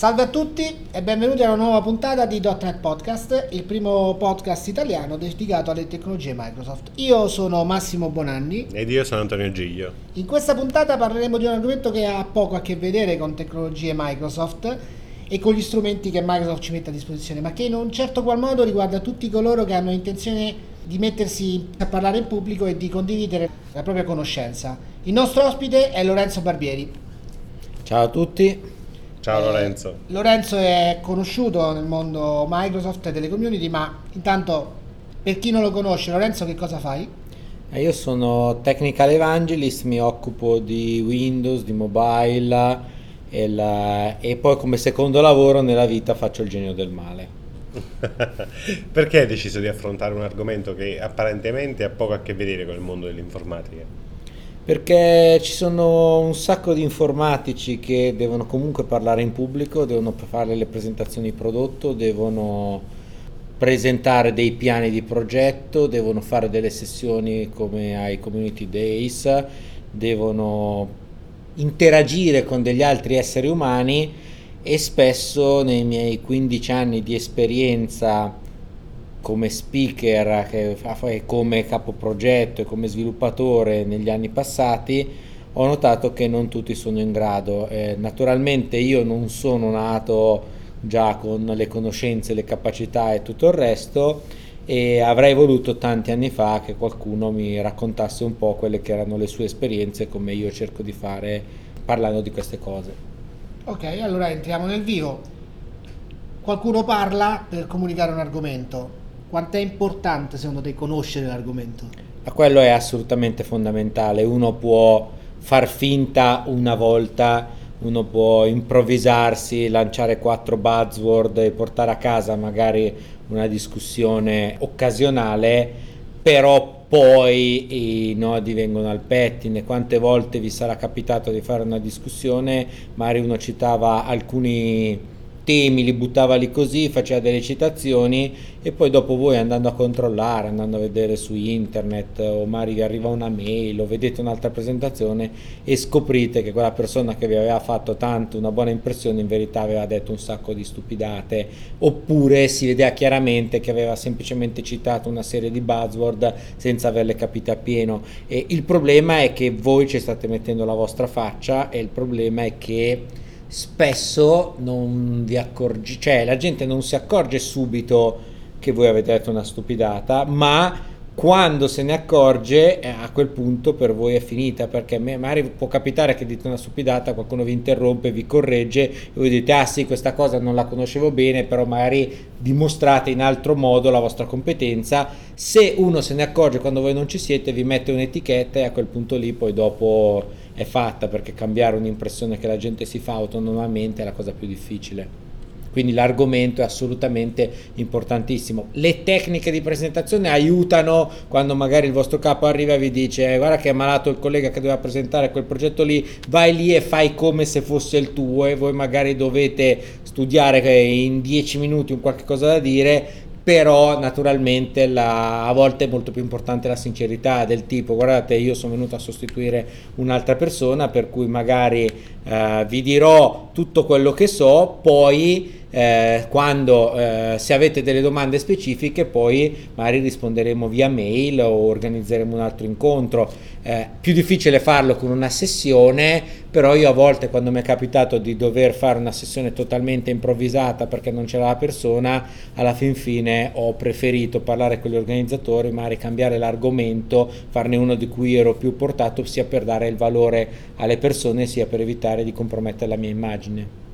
Salve a tutti e benvenuti a una nuova puntata di .NET Podcast, il primo podcast italiano dedicato alle tecnologie Microsoft. Io sono Massimo Bonanni ed io sono Antonio Giglio. In questa puntata parleremo di un argomento che ha poco a che vedere con tecnologie Microsoft e con gli strumenti che Microsoft ci mette a disposizione, ma che in un certo qual modo riguarda tutti coloro che hanno intenzione di mettersi a parlare in pubblico e di condividere la propria conoscenza. Il nostro ospite è Lorenzo Barbieri. Ciao a tutti. Ciao Lorenzo. Eh, Lorenzo è conosciuto nel mondo Microsoft e delle community, ma intanto per chi non lo conosce, Lorenzo che cosa fai? Eh, io sono Technical Evangelist, mi occupo di Windows, di mobile e, la, e poi come secondo lavoro nella vita faccio il genio del male. Perché hai deciso di affrontare un argomento che apparentemente ha poco a che vedere con il mondo dell'informatica? Perché ci sono un sacco di informatici che devono comunque parlare in pubblico, devono fare le presentazioni di prodotto, devono presentare dei piani di progetto, devono fare delle sessioni come ai community days, devono interagire con degli altri esseri umani e spesso nei miei 15 anni di esperienza come speaker, che, come capoprogetto e come sviluppatore negli anni passati, ho notato che non tutti sono in grado. Eh, naturalmente io non sono nato già con le conoscenze, le capacità e tutto il resto e avrei voluto tanti anni fa che qualcuno mi raccontasse un po' quelle che erano le sue esperienze come io cerco di fare parlando di queste cose. Ok, allora entriamo nel vivo. Qualcuno parla per comunicare un argomento quanto è importante secondo te conoscere l'argomento? Ma quello è assolutamente fondamentale. Uno può far finta una volta, uno può improvvisarsi, lanciare quattro buzzword e portare a casa magari una discussione occasionale, però poi i nodi vengono al pettine. Quante volte vi sarà capitato di fare una discussione, magari uno citava alcuni temi, li buttava lì così, faceva delle citazioni e poi dopo voi andando a controllare, andando a vedere su internet o magari vi arriva una mail o vedete un'altra presentazione e scoprite che quella persona che vi aveva fatto tanto una buona impressione in verità aveva detto un sacco di stupidate. Oppure si vedeva chiaramente che aveva semplicemente citato una serie di buzzword senza averle capite appieno. E il problema è che voi ci state mettendo la vostra faccia e il problema è che spesso non vi accorgi, cioè la gente non si accorge subito che voi avete detto una stupidata, ma quando se ne accorge eh, a quel punto per voi è finita perché magari può capitare che dite una stupidata qualcuno vi interrompe vi corregge e voi dite ah sì questa cosa non la conoscevo bene però magari dimostrate in altro modo la vostra competenza. Se uno se ne accorge quando voi non ci siete vi mette un'etichetta e a quel punto lì poi dopo è fatta perché cambiare un'impressione che la gente si fa autonomamente è la cosa più difficile. Quindi l'argomento è assolutamente importantissimo. Le tecniche di presentazione aiutano quando magari il vostro capo arriva e vi dice guarda che è malato il collega che doveva presentare quel progetto lì, vai lì e fai come se fosse il tuo e voi magari dovete studiare in 10 minuti un qualche cosa da dire però naturalmente la, a volte è molto più importante la sincerità del tipo guardate io sono venuto a sostituire un'altra persona per cui magari eh, vi dirò tutto quello che so poi eh, quando eh, se avete delle domande specifiche poi magari risponderemo via mail o organizzeremo un altro incontro. Eh, più difficile farlo con una sessione però io a volte quando mi è capitato di dover fare una sessione totalmente improvvisata perché non c'era la persona alla fin fine ho preferito parlare con gli organizzatori magari cambiare l'argomento farne uno di cui ero più portato sia per dare il valore alle persone sia per evitare di compromettere la mia immagine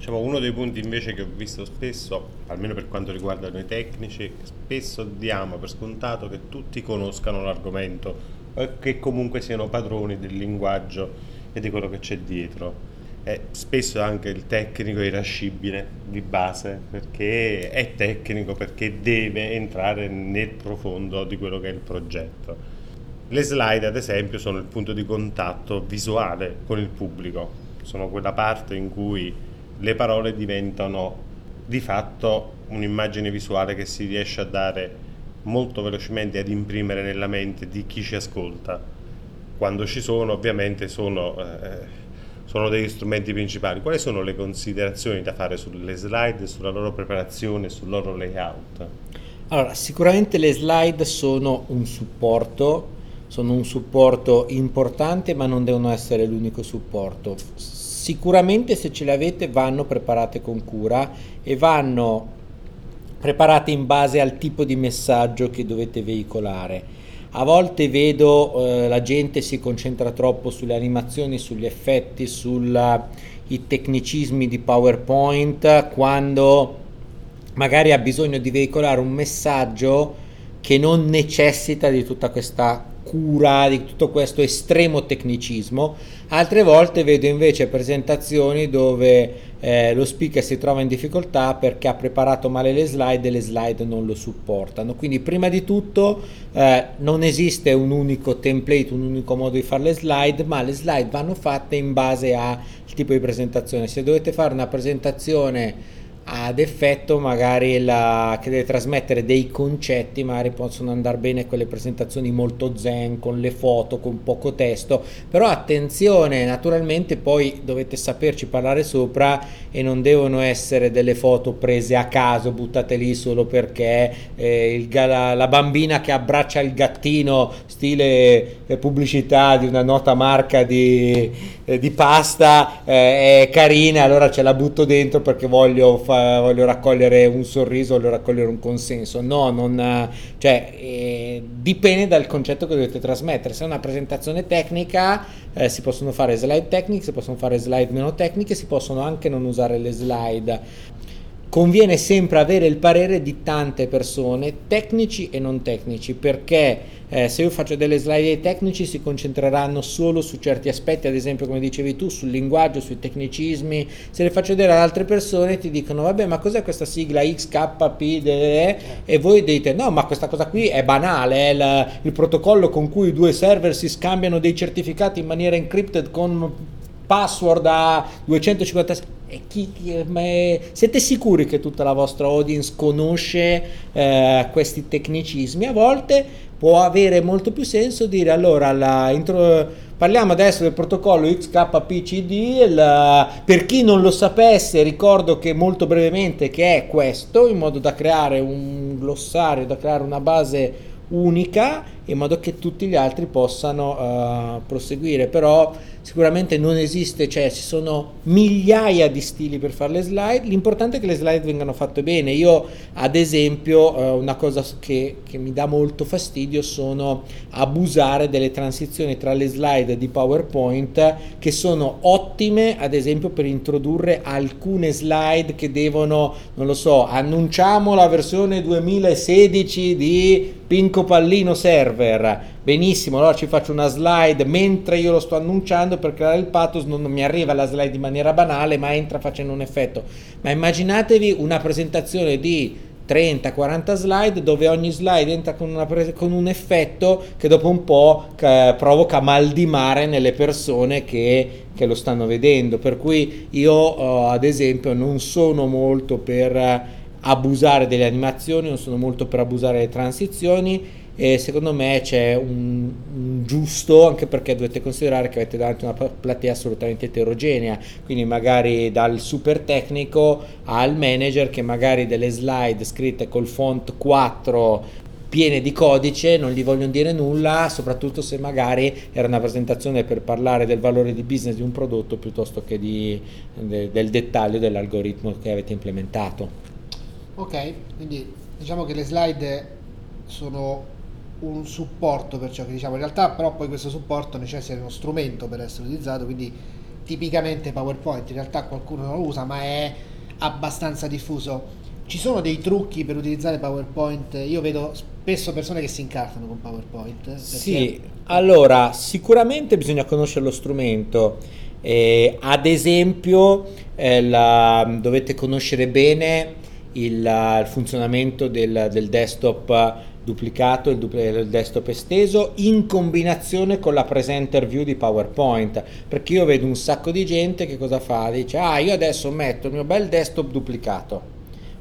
Diciamo, uno dei punti invece che ho visto spesso, almeno per quanto riguarda noi tecnici, spesso diamo per scontato che tutti conoscano l'argomento e che comunque siano padroni del linguaggio e di quello che c'è dietro. E spesso anche il tecnico è irascibile di base perché è tecnico, perché deve entrare nel profondo di quello che è il progetto. Le slide, ad esempio, sono il punto di contatto visuale con il pubblico, sono quella parte in cui le parole diventano di fatto un'immagine visuale che si riesce a dare molto velocemente ad imprimere nella mente di chi ci ascolta. Quando ci sono, ovviamente, sono, eh, sono degli strumenti principali. Quali sono le considerazioni da fare sulle slide, sulla loro preparazione, sul loro layout? Allora, sicuramente le slide sono un supporto, sono un supporto importante, ma non devono essere l'unico supporto. Sicuramente se ce le avete vanno preparate con cura e vanno preparate in base al tipo di messaggio che dovete veicolare. A volte vedo eh, la gente si concentra troppo sulle animazioni, sugli effetti, sui tecnicismi di PowerPoint quando magari ha bisogno di veicolare un messaggio che non necessita di tutta questa cura, di tutto questo estremo tecnicismo. Altre volte vedo invece presentazioni dove eh, lo speaker si trova in difficoltà perché ha preparato male le slide e le slide non lo supportano. Quindi prima di tutto eh, non esiste un unico template, un unico modo di fare le slide, ma le slide vanno fatte in base al tipo di presentazione. Se dovete fare una presentazione ad effetto magari la, che deve trasmettere dei concetti, magari possono andare bene quelle presentazioni molto zen, con le foto, con poco testo, però attenzione, naturalmente poi dovete saperci parlare sopra e non devono essere delle foto prese a caso, buttate lì solo perché eh, il, la, la, bambina che abbraccia il gattino, stile eh, pubblicità di una nota marca di, eh, di pasta, eh, è carina, allora ce la butto dentro perché voglio fare voglio raccogliere un sorriso, voglio raccogliere un consenso. No, non, cioè, eh, dipende dal concetto che dovete trasmettere. Se è una presentazione tecnica, eh, si possono fare slide tecniche, si possono fare slide meno tecniche, si possono anche non usare le slide conviene sempre avere il parere di tante persone, tecnici e non tecnici, perché eh, se io faccio delle slide ai tecnici si concentreranno solo su certi aspetti, ad esempio come dicevi tu, sul linguaggio, sui tecnicismi, se le faccio vedere ad altre persone ti dicono vabbè ma cos'è questa sigla XKP e? Voi dite no ma questa cosa qui è banale, è il, il protocollo con cui due server si scambiano dei certificati in maniera encrypted con password a 256 chi, chi, siete sicuri che tutta la vostra audience conosce eh, questi tecnicismi? A volte può avere molto più senso dire allora la, intro, parliamo adesso del protocollo XKPCD il, per chi non lo sapesse ricordo che molto brevemente che è questo in modo da creare un glossario da creare una base unica in modo che tutti gli altri possano uh, proseguire. Però sicuramente non esiste, cioè ci sono migliaia di stili per fare le slide, l'importante è che le slide vengano fatte bene. Io ad esempio eh, una cosa che, che, mi dà molto fastidio sono abusare delle transizioni tra le slide di PowerPoint che sono ottime ad esempio per introdurre alcune slide che devono, non lo so, annunciamo la versione 2016 di Pinco Pallino Server benissimo, allora ci faccio una slide mentre io lo sto annunciando per creare il pathos, non mi arriva la slide in maniera banale, ma entra facendo un effetto. Ma immaginatevi una presentazione di 30-40 slide dove ogni slide entra con, pre- con, un effetto che dopo un po' eh, provoca mal di mare nelle persone che, che lo stanno vedendo. Per cui io eh, ad esempio non sono molto per abusare delle animazioni, non sono molto per abusare delle transizioni e secondo me c'è un, un, giusto anche perché dovete considerare che avete davanti una platea assolutamente eterogenea quindi magari dal super tecnico al manager che magari delle slide scritte col font 4 piene di codice, non gli vogliono dire nulla, soprattutto se magari era una presentazione per parlare del valore di business di un prodotto piuttosto che di, de, del dettaglio dell'algoritmo che avete implementato. Ok, quindi diciamo che le slide sono un supporto per ciò che diciamo. In realtà però poi questo supporto necessita di uno strumento per essere utilizzato, quindi tipicamente PowerPoint in realtà qualcuno non lo usa, ma è abbastanza diffuso. Ci sono dei trucchi per utilizzare PowerPoint? Io vedo spesso persone che si incartano con PowerPoint. Perché... Sì, allora sicuramente bisogna conoscere lo strumento. Eh, ad esempio, eh, la, dovete conoscere bene il, il funzionamento del, del desktop duplicato, il, dupl- il, desktop esteso in combinazione con la presenter view di PowerPoint perché io vedo un sacco di gente che cosa fa? Dice ah io adesso metto il mio bel desktop duplicato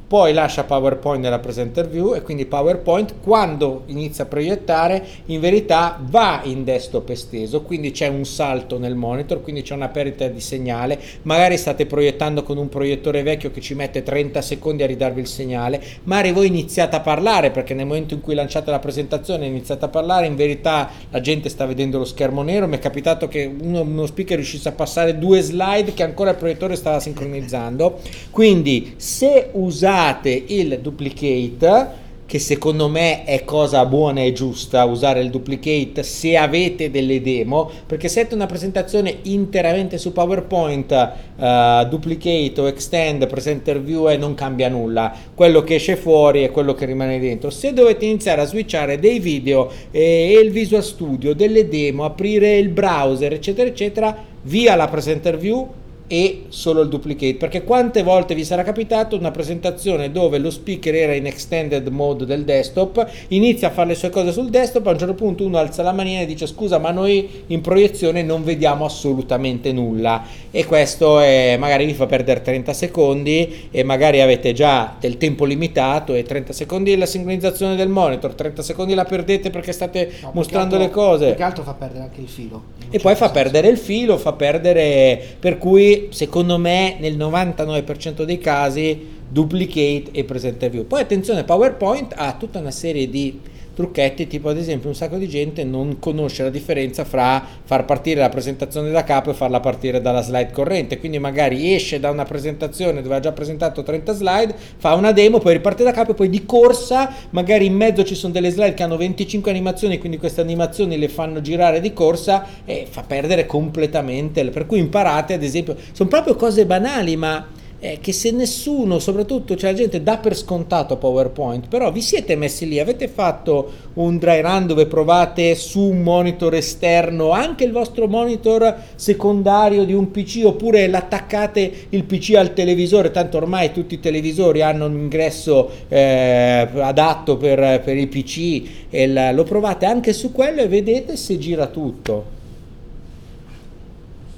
poi lascia PowerPoint nella presenter view e quindi PowerPoint quando inizia a proiettare in verità va in desktop esteso, quindi c'è un salto nel monitor, quindi c'è una perdita di segnale, magari state proiettando con un proiettore vecchio che ci mette 30 secondi a ridarvi il segnale, magari voi iniziate a parlare perché nel momento in cui lanciate la presentazione iniziate a parlare, in verità la gente sta vedendo lo schermo nero, mi è capitato che uno, uno speaker riuscisse a passare due slide che ancora il proiettore stava sincronizzando, quindi se usate usate il duplicate che secondo me è cosa buona e giusta usare il duplicate se avete delle demo perché se avete una presentazione interamente su PowerPoint uh, duplicate o extend presenter view e non cambia nulla. Quello che esce fuori è quello che rimane dentro. Se dovete iniziare a switchare dei video e il Visual Studio delle demo aprire il browser eccetera eccetera via la presenter view e solo il duplicate perché quante volte vi sarà capitato una presentazione dove lo speaker era in extended mode del desktop inizia a fare le sue cose sul desktop a un certo punto uno alza la manina e dice scusa ma noi in proiezione non vediamo assolutamente nulla e questo è, magari vi fa perdere 30 secondi e magari avete già del tempo limitato e 30 secondi la sincronizzazione del monitor 30 secondi la perdete perché state no, mostrando altro, le cose che altro fa perdere anche il filo e poi fa senso. perdere il filo fa perdere per cui secondo me nel 99% dei casi duplicate e presenter view. Poi attenzione, PowerPoint ha tutta una serie di trucchetti, tipo ad esempio un sacco di gente non conosce la differenza fra far partire la presentazione da capo e farla partire dalla slide corrente, quindi magari esce da una presentazione dove ha già presentato 30 slide, fa una demo, poi riparte da capo e poi di corsa, magari in mezzo ci sono delle slide che hanno 25 animazioni, quindi queste animazioni le fanno girare di corsa e fa perdere completamente, per cui imparate ad esempio, sono proprio cose banali, ma è che se nessuno, soprattutto cioè la gente dà per scontato PowerPoint, però vi siete messi lì, avete fatto un dry run dove provate su un monitor esterno anche il vostro monitor secondario di un PC oppure l'attaccate il PC al televisore, tanto ormai tutti i televisori hanno un ingresso eh, adatto per, per, i PC e la, lo provate anche su quello e vedete se gira tutto.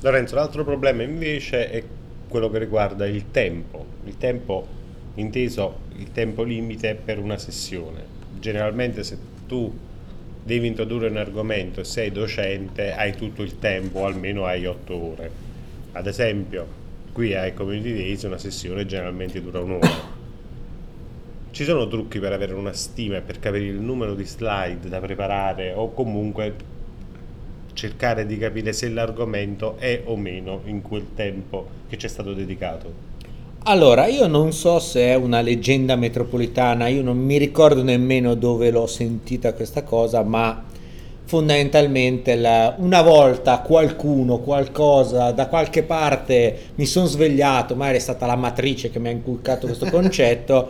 Lorenzo, l'altro problema invece è quello che riguarda il tempo, il tempo inteso il tempo limite per una sessione. Generalmente se tu devi introdurre un argomento e sei docente hai tutto il tempo, almeno hai 8 ore. Ad esempio, qui ai Community Days una sessione generalmente dura un'ora. Ci sono trucchi per avere una stima e per capire il numero di slide da preparare o comunque cercare di capire se l'argomento è o meno in quel tempo che ci è stato dedicato. Allora, io non so se è una leggenda metropolitana, io non mi ricordo nemmeno dove l'ho sentita questa cosa, ma fondamentalmente la, una volta qualcuno, qualcosa, da qualche parte mi sono svegliato, magari è stata la matrice che mi ha inculcato questo concetto,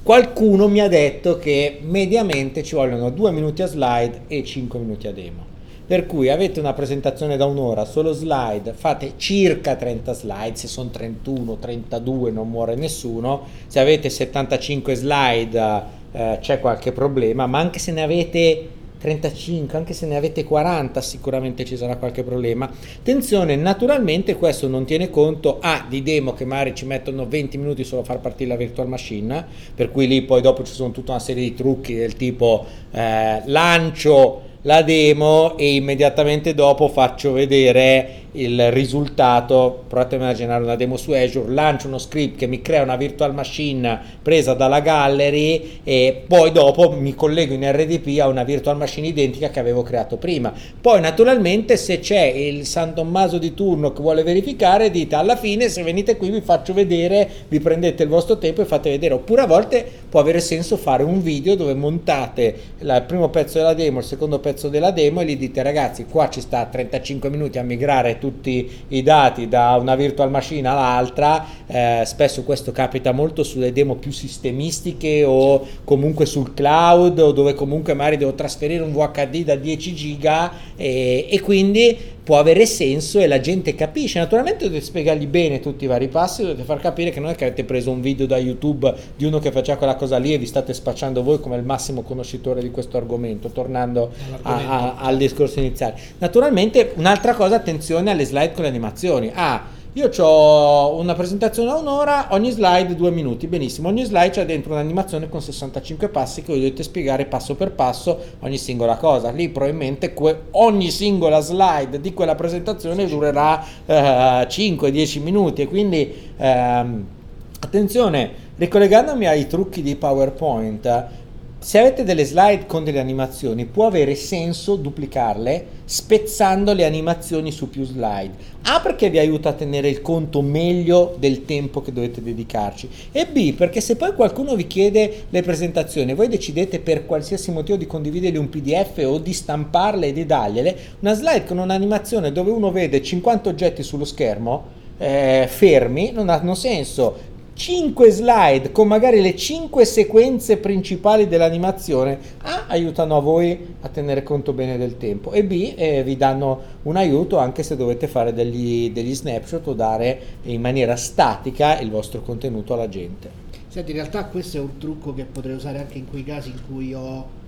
qualcuno mi ha detto che mediamente ci vogliono due minuti a slide e cinque minuti a demo. Per cui avete una presentazione da un'ora, solo slide, fate circa 30 slide, se sono 31, 32 non muore nessuno, se avete 75 slide eh, c'è qualche problema, ma anche se ne avete 35, anche se ne avete 40 sicuramente ci sarà qualche problema. Attenzione, naturalmente questo non tiene conto A di demo che magari ci mettono 20 minuti solo a far partire la virtual machine, per cui lì poi dopo ci sono tutta una serie di trucchi del tipo eh, lancio la demo e immediatamente dopo faccio vedere il risultato, provate a immaginare una demo su Azure, lancio uno script che mi crea una virtual machine presa dalla gallery e poi dopo mi collego in RDP a una virtual machine identica che avevo creato prima. Poi naturalmente se c'è il San Tommaso di turno che vuole verificare, dite alla fine se venite qui vi faccio vedere, vi prendete il vostro tempo e fate vedere, oppure a volte può avere senso fare un video dove montate il primo pezzo della demo, il secondo pezzo della demo e gli dite ragazzi qua ci sta 35 minuti a migrare tutti i dati da una virtual machine all'altra, eh, spesso questo capita molto sulle demo più sistemistiche o comunque sul cloud o dove comunque magari devo trasferire un VHD da 10 giga e, e quindi può avere senso e la gente capisce. Naturalmente dovete spiegargli bene tutti i vari passi, dovete far capire che non è che avete preso un video da YouTube di uno che faceva quella cosa lì e vi state spacciando voi come il massimo conoscitore di questo argomento, tornando a, a, al discorso iniziale. Naturalmente un'altra cosa, attenzione alle slide con le animazioni. Ah, Io ho una presentazione a un'ora, ogni slide due minuti, benissimo. Ogni slide c'è dentro un'animazione con 65 passi che voi dovete spiegare passo per passo ogni singola cosa. Lì probabilmente que- ogni singola slide di quella presentazione durerà eh, 5-10 minuti e quindi ehm, attenzione, ricollegandomi ai trucchi di PowerPoint, se avete delle slide con delle animazioni, può avere senso duplicarle spezzando le animazioni su più slide. A perché vi aiuta a tenere il conto meglio del tempo che dovete dedicarci e B perché se poi qualcuno vi chiede le presentazioni voi decidete per qualsiasi motivo di condividergli un PDF o di stamparle e di dargliele, una slide con un'animazione dove uno vede 50 oggetti sullo schermo eh, fermi non ha senso 5 slide con magari le 5 sequenze principali dell'animazione A aiutano a voi a tenere conto bene del tempo e B eh, vi danno un aiuto anche se dovete fare degli, degli snapshot o dare in maniera statica il vostro contenuto alla gente. Senti, in realtà questo è un trucco che potrei usare anche in quei casi in cui ho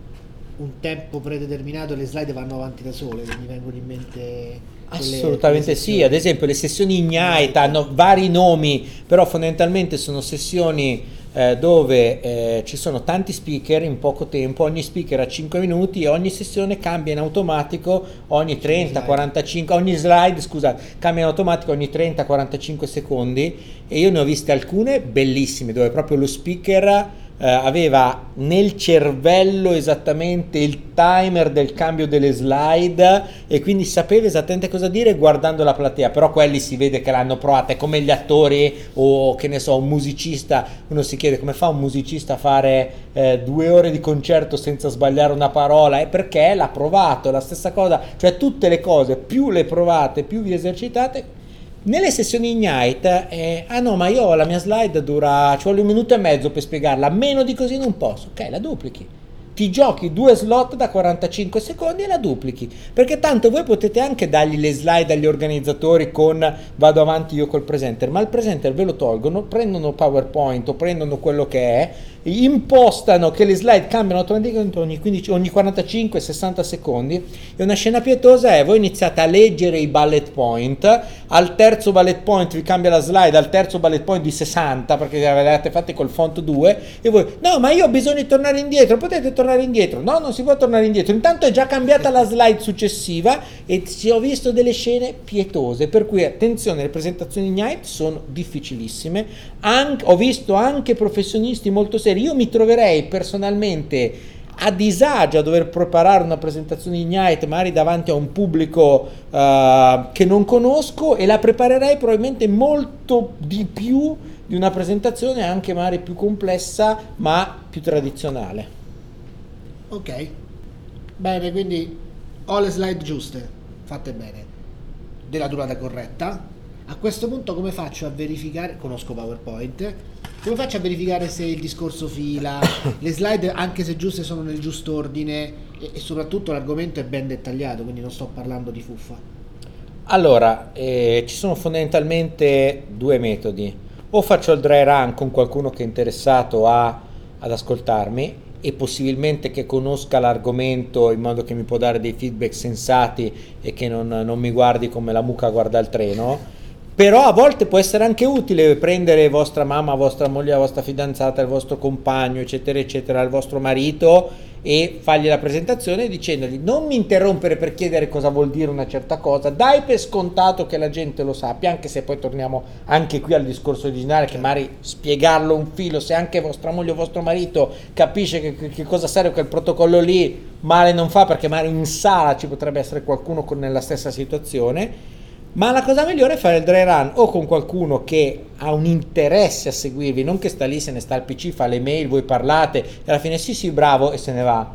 un tempo predeterminato e le slide vanno avanti da sole, mi vengono in mente Assolutamente sì, ad esempio le sessioni Ignite hanno vari nomi, però fondamentalmente sono sessioni eh, dove eh, ci sono tanti speaker in poco tempo, ogni speaker ha 5 minuti e ogni sessione cambia in automatico ogni 30, 45, ogni slide scusa, cambia in automatico ogni 30-45 secondi. E io ne ho viste alcune bellissime dove proprio lo speaker eh, aveva nel cervello esattamente il timer del cambio delle slide e quindi sapeva esattamente cosa dire guardando la platea, però quelli si vede che l'hanno provata, è come gli attori o che ne so, un musicista, uno si chiede come fa un musicista a fare eh, due ore di concerto senza sbagliare una parola, è perché l'ha provato, è la stessa cosa, cioè tutte le cose più le provate, più vi esercitate, nelle sessioni Ignite, eh, ah no, ma io la mia slide dura, ci vuole un minuto e mezzo per spiegarla, meno di così non posso. Ok, la duplichi. Ti giochi due slot da 45 secondi e la duplichi. Perché tanto voi potete anche dargli le slide agli organizzatori con vado avanti io col presenter ma il presenter ve lo tolgono prendono PowerPoint o prendono quello che è impostano che le slide cambiano automaticamente ogni, 15, ogni 45-60 secondi. E una scena pietosa è voi iniziate a leggere i bullet point. Al terzo bullet point vi cambia la slide al terzo bullet point di 60 perché le avete fatte col font 2 e voi no ma io ho bisogno di tornare indietro potete tornare indietro. No non si può tornare indietro. Intanto è già cambiata la slide successiva e ci ho visto delle scene pietose per cui attenzione le presentazioni Ignite sono difficilissime. Anche, ho visto anche professionisti molto seri io mi troverei personalmente a disagio a dover preparare una presentazione Ignite magari davanti a un pubblico uh, che non conosco e la preparerei probabilmente molto di più di una presentazione anche magari più complessa ma più tradizionale. Ok, bene, quindi ho le slide giuste, fatte bene, della durata corretta. A questo punto come faccio a verificare, conosco PowerPoint, come faccio a verificare se il discorso fila, le slide anche se giuste sono nel giusto ordine e, e soprattutto l'argomento è ben dettagliato, quindi non sto parlando di fuffa? Allora, eh, ci sono fondamentalmente due metodi. O faccio il dry run con qualcuno che è interessato a, ad ascoltarmi e possibilmente che conosca l'argomento in modo che mi può dare dei feedback sensati e che non, non mi guardi come la mucca guarda il treno però a volte può essere anche utile prendere vostra mamma, vostra moglie, la vostra fidanzata, il vostro compagno, eccetera, eccetera, il vostro marito e fargli la presentazione dicendogli non mi interrompere per chiedere cosa vuol dire una certa cosa, dai per scontato che la gente lo sappia, anche se poi torniamo anche qui al discorso originale che magari spiegarlo un filo, se anche vostra moglie o vostro marito capisce che, che cosa serve quel protocollo lì, male non fa perché magari in sala ci potrebbe essere qualcuno con, nella stessa situazione ma la cosa migliore è fare il dry run o con qualcuno che ha un interesse a seguirvi, non che sta lì, se ne sta al PC, fa le mail, voi parlate e alla fine sì sì bravo e se ne va.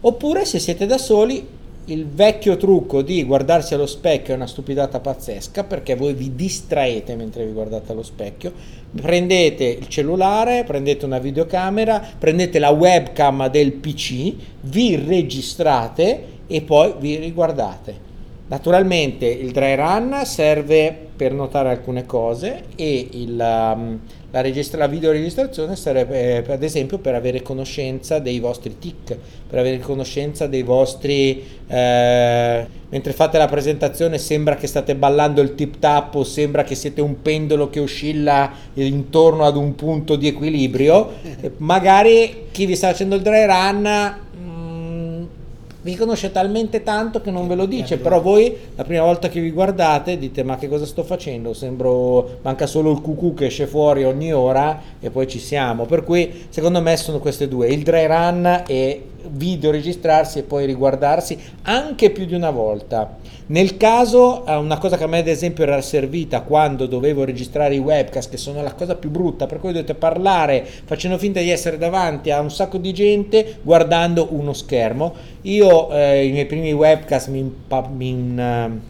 Oppure se siete da soli, il vecchio trucco di guardarsi allo specchio è una stupidata pazzesca perché voi vi distraete mentre vi guardate allo specchio. Prendete il cellulare, prendete una videocamera, prendete la webcam del PC, vi registrate e poi vi riguardate Naturalmente il dry run serve per notare alcune cose e il, um, La, registra- la videoregistrazione sarebbe eh, ad esempio per avere conoscenza dei vostri tic, per avere conoscenza dei vostri... Eh, mentre fate la presentazione sembra che state ballando il tip tap o sembra che siete un pendolo che oscilla intorno ad un punto di equilibrio. magari chi vi sta facendo il dry run vi conosce talmente tanto che non ve lo dice, però voi la prima volta che vi guardate dite ma che cosa sto facendo? Sembro, manca solo il cucù che esce fuori ogni ora e poi ci siamo. Per cui secondo me sono queste due, il dry run e video registrarsi e poi riguardarsi anche più di una volta. Nel caso, eh, una cosa che a me ad esempio era servita quando dovevo registrare i webcast, che sono la cosa più brutta, per cui dovete parlare facendo finta di essere davanti a un sacco di gente guardando uno schermo. Io eh, i miei primi webcast mi, mi uh,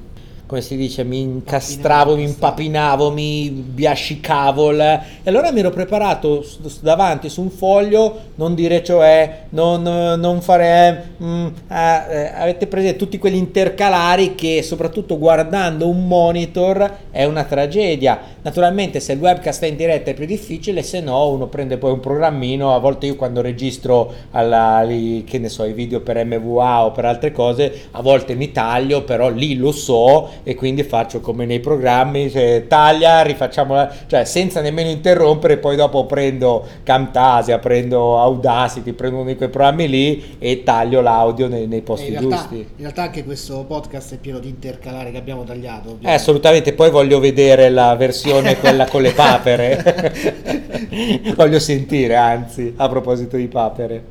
come si dice, mi incastravo, mi impapinavo, mi biascicavo. E allora mi ero preparato davanti su un foglio, non dire cioè, non, non fare... Mm, eh, avete preso tutti quegli intercalari che soprattutto guardando un monitor è una tragedia. Naturalmente se il webcast è in diretta è più difficile, se no uno prende poi un programmino, a volte io quando registro alla, che ne so, i video per MVA o per altre cose, a volte mi taglio, però lì lo so e quindi faccio come nei programmi, cioè, taglia, rifacciamo, cioè senza nemmeno interrompere, poi dopo prendo Camtasia, prendo Audacity, prendo uno di quei programmi lì e taglio l'audio nei, nei posti in realtà, giusti. In realtà anche questo podcast è pieno di intercalare che abbiamo tagliato. Eh, assolutamente, poi voglio vedere la versione quella con le papere. voglio sentire, anzi, a proposito di papere.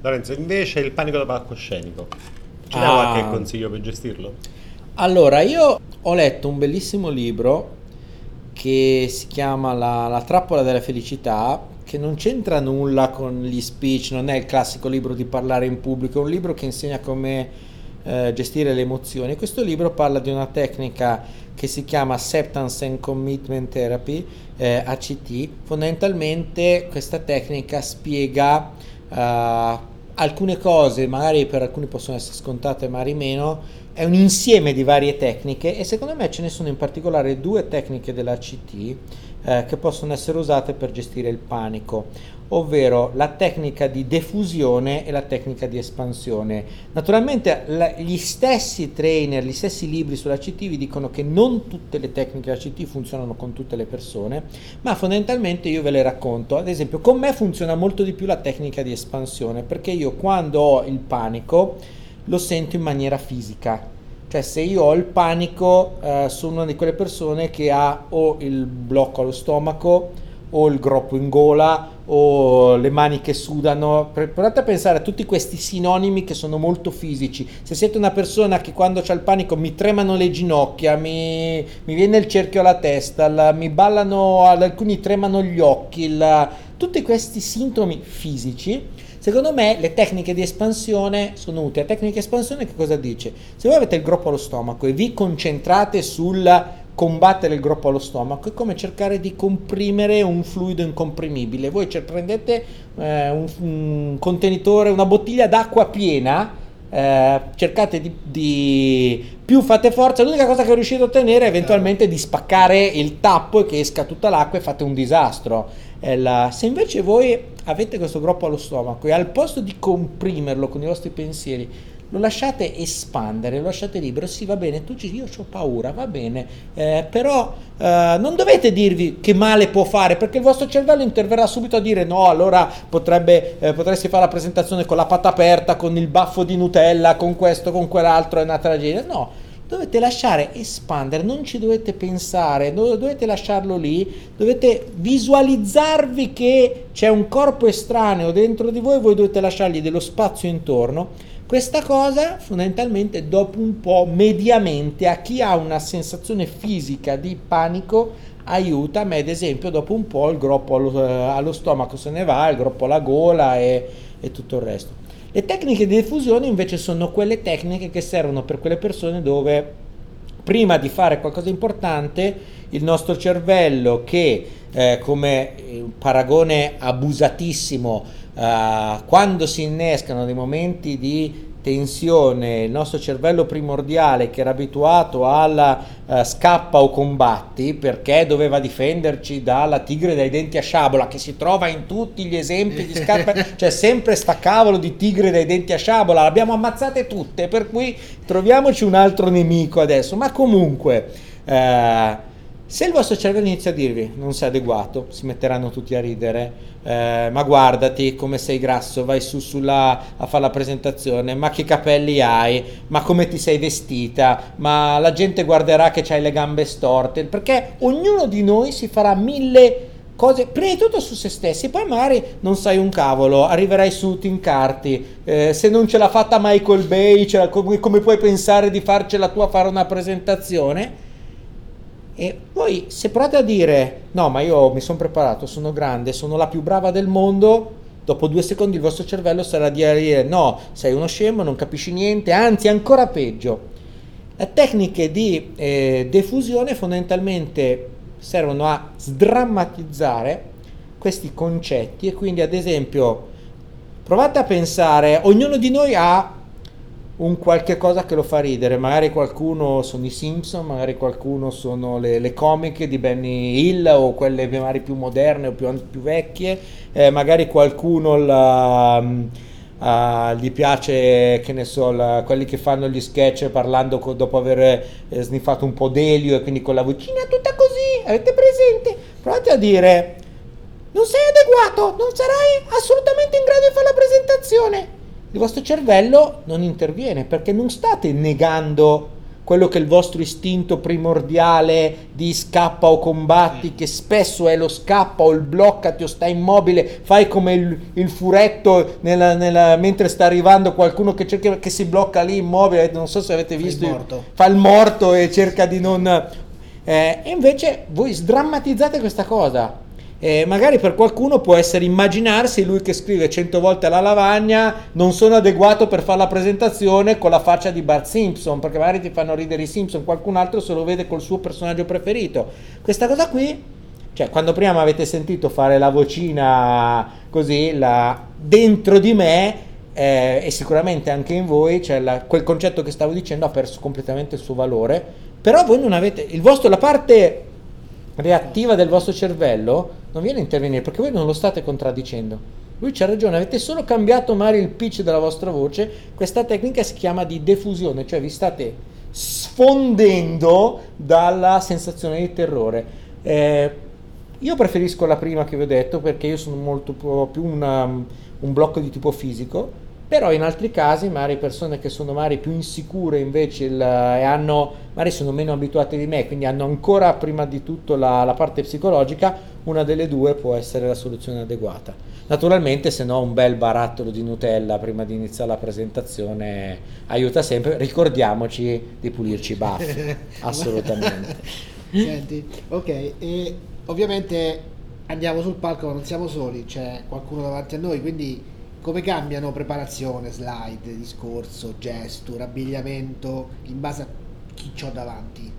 Lorenzo, invece il panico da palcoscenico. Ci dai ah. qualche consiglio per gestirlo? Allora, io ho letto un bellissimo libro che si chiama La, la trappola della felicità, che non c'entra nulla con gli speech, non è il classico libro di parlare in pubblico, è un libro che insegna come eh, gestire le emozioni. Questo libro parla di una tecnica che si chiama Acceptance and Commitment Therapy, eh, ACT. Fondamentalmente questa tecnica spiega uh, alcune cose, magari per alcuni possono essere scontate, magari meno, è un insieme di varie tecniche e secondo me ce ne sono in particolare due tecniche della CT eh, che possono essere usate per gestire il panico, ovvero la tecnica di diffusione e la tecnica di espansione. Naturalmente la, gli stessi trainer, gli stessi libri sulla CT vi dicono che non tutte le tecniche della CT funzionano con tutte le persone, ma fondamentalmente io ve le racconto. Ad esempio, con me funziona molto di più la tecnica di espansione, perché io quando ho il panico lo sento in maniera fisica. Cioè se io ho il panico eh, sono una di quelle persone che ha o il blocco allo stomaco o il groppo in gola o le mani che sudano. Provate a pensare a tutti questi sinonimi che sono molto fisici. Se siete una persona che quando c'è il panico mi tremano le ginocchia, mi, mi viene il cerchio alla testa, la, mi ballano, alcuni tremano gli occhi, la, tutti questi sintomi fisici Secondo me le tecniche di espansione sono utili. La tecnica di espansione che cosa dice? Se voi avete il groppo allo stomaco e vi concentrate sul combattere il groppo allo stomaco è come cercare di comprimere un fluido incomprimibile. Voi prendete eh, un, un, contenitore, una bottiglia d'acqua piena, eh, cercate di, di, più fate forza, l'unica cosa che riuscite a ottenere è eventualmente di spaccare il tappo e che esca tutta l'acqua e fate un disastro. La, se invece voi avete questo groppo allo stomaco e al posto di comprimerlo con i vostri pensieri lo lasciate espandere, lo lasciate libero, sì va bene, tu dici io ho paura, va bene, eh, però eh, non dovete dirvi che male può fare perché il vostro cervello interverrà subito a dire no, allora potrebbe, eh, potresti fare la presentazione con la patta aperta, con il baffo di Nutella, con questo, con quell'altro, è una tragedia, no dovete lasciare espandere, non ci dovete pensare, dovete lasciarlo lì, dovete visualizzarvi che c'è un corpo estraneo dentro di voi, voi dovete lasciargli dello spazio intorno. Questa cosa fondamentalmente dopo un po' mediamente a chi ha una sensazione fisica di panico aiuta, a me ad esempio dopo un po' il groppo allo, allo stomaco se ne va, il groppo alla gola e, e tutto il resto. Le tecniche di diffusione invece sono quelle tecniche che servono per quelle persone dove prima di fare qualcosa di importante il nostro cervello che eh, come paragone abusatissimo eh, quando si innescano dei momenti di tensione, il nostro cervello primordiale che era abituato alla uh, scappa o combatti perché doveva difenderci dalla tigre dai denti a sciabola che si trova in tutti gli esempi di scappa, c'è sempre sta cavolo di tigre dai denti a sciabola, l'abbiamo ammazzate tutte, per cui troviamoci un altro nemico adesso, ma comunque... Uh, se il vostro cervello inizia a dirvi non sei adeguato, si metteranno tutti a ridere, eh, ma guardati come sei grasso, vai su sulla, a fare la presentazione, ma che capelli hai, ma come ti sei vestita, ma la gente guarderà che hai le gambe storte, perché ognuno di noi si farà mille cose, prima di tutto su se stessi, poi magari non sai un cavolo, arriverai su, ti incarti, eh, se non ce l'ha fatta Michael Bay, come, come puoi pensare di farcela tu a fare una presentazione? E poi se provate a dire no, ma io mi sono preparato, sono grande, sono la più brava del mondo, dopo due secondi il vostro cervello sarà di dire no, sei uno scemo, non capisci niente, anzi ancora peggio. Le tecniche di eh, defusione fondamentalmente servono a sdrammatizzare questi concetti e quindi ad esempio provate a pensare, ognuno di noi ha un qualche cosa che lo fa ridere, magari qualcuno sono i Simpson, magari qualcuno sono le, le comiche di Benny Hill o quelle magari più moderne o più, più vecchie, eh, magari qualcuno la, uh, gli piace, che ne so, la, quelli che fanno gli sketch parlando co- dopo aver eh, sniffato un po' d'elio e quindi con la vocina tutta così, avete presente? Provate a dire, non sei adeguato, non sarai assolutamente in grado di fare la presentazione il vostro cervello non interviene perché non state negando quello che è il vostro istinto primordiale di scappa o combatti, che spesso è lo scappa o il bloccati o stai immobile, fai come il, il furetto nella, nella, mentre sta arrivando qualcuno che, cerca, che si blocca lì immobile, non so se avete visto, fa il morto, fa il morto e cerca di non... Eh, e invece voi sdrammatizzate questa cosa, eh, magari per qualcuno può essere immaginarsi lui che scrive 100 volte alla lavagna non sono adeguato per fare la presentazione con la faccia di Bart Simpson perché magari ti fanno ridere i Simpson qualcun altro se lo vede col suo personaggio preferito. Questa cosa qui cioè quando prima avete sentito fare la vocina così la, dentro di me eh, e sicuramente anche in voi cioè la, quel concetto che stavo dicendo ha perso completamente il suo valore però voi non avete il vostro la parte reattiva del vostro cervello non viene a intervenire perché voi non lo state contraddicendo. Lui c'ha ragione, avete solo cambiato magari il pitch della vostra voce. Questa tecnica si chiama di diffusione, cioè vi state sfondendo dalla sensazione di terrore. Eh, io preferisco la prima che vi ho detto perché io sono molto più una, un blocco di tipo fisico però in altri casi magari persone che sono magari più insicure invece il, e hanno, magari sono meno abituate di me, quindi hanno ancora prima di tutto la, la, parte psicologica, una delle due può essere la soluzione adeguata. Naturalmente se no un bel barattolo di Nutella prima di iniziare la presentazione aiuta sempre, ricordiamoci di pulirci i baffi, assolutamente. Senti, ok, e ovviamente andiamo sul palco ma non siamo soli, c'è qualcuno davanti a noi, quindi come cambiano preparazione, slide, discorso, gesture, abbigliamento in base a chi ho davanti?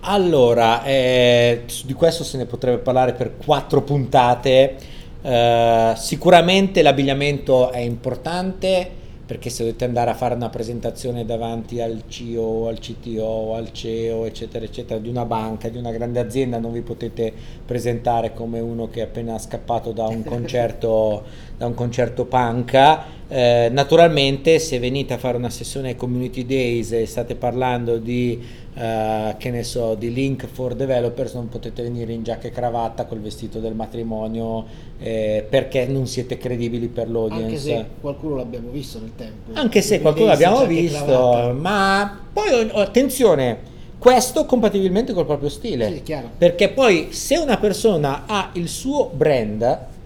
Allora, eh, di questo se ne potrebbe parlare per quattro puntate. Eh, sicuramente l'abbigliamento è importante perché se dovete andare a fare una presentazione davanti al CEO, al CTO, al CEO, eccetera, eccetera, di una banca, di una grande azienda, non vi potete presentare come uno che è appena scappato da un concerto, da un concerto panca. Eh, naturalmente se venite a fare una sessione ai community days e state parlando di uh, che ne so di link for developers non potete venire in giacca e cravatta col vestito del matrimonio eh, perché non siete credibili per l'audience. Anche se qualcuno l'abbiamo visto nel tempo. Anche se qualcuno l'abbiamo visto ma poi oh, attenzione questo compatibilmente col proprio stile. Sì, perché poi se una persona ha il suo brand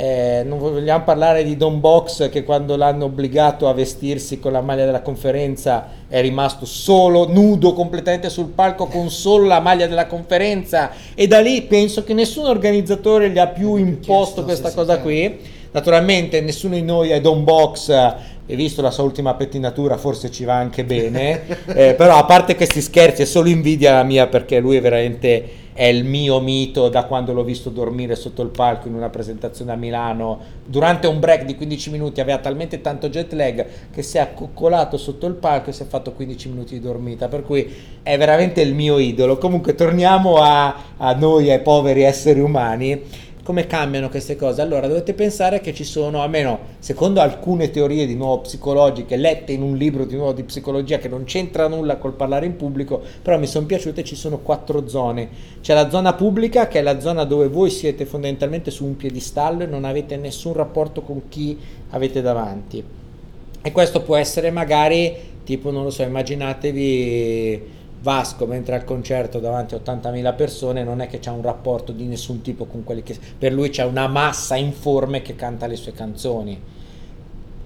eh, non vogliamo parlare di Don Box che quando l'hanno obbligato a vestirsi con la maglia della conferenza è rimasto solo, nudo completamente sul palco con solo la maglia della conferenza. E da lì penso che nessun organizzatore gli ha più imposto questa cosa qui. Naturalmente nessuno di noi è Don Box e visto la sua ultima pettinatura forse ci va anche bene, eh, però a parte questi scherzi è solo invidia la mia perché lui è veramente è il mio mito da quando l'ho visto dormire sotto il palco in una presentazione a Milano. Durante un break di 15 minuti aveva talmente tanto jet lag che si è accoccolato sotto il palco e si è fatto 15 minuti di dormita. Per cui è veramente il mio idolo. Comunque torniamo a, a noi ai poveri esseri umani come cambiano queste cose? Allora dovete pensare che ci sono, almeno secondo alcune teorie di nuovo psicologiche, lette in un libro di nuovo di psicologia che non c'entra nulla col parlare in pubblico, però mi sono piaciute, ci sono quattro zone. C'è la zona pubblica che è la zona dove voi siete fondamentalmente su un piedistallo e non avete nessun rapporto con chi avete davanti. E questo può essere magari tipo, non lo so, immaginatevi Vasco mentre al concerto davanti a 80.000 persone non è che c'è un rapporto di nessun tipo con quelli che per lui c'è una massa informe che canta le sue canzoni.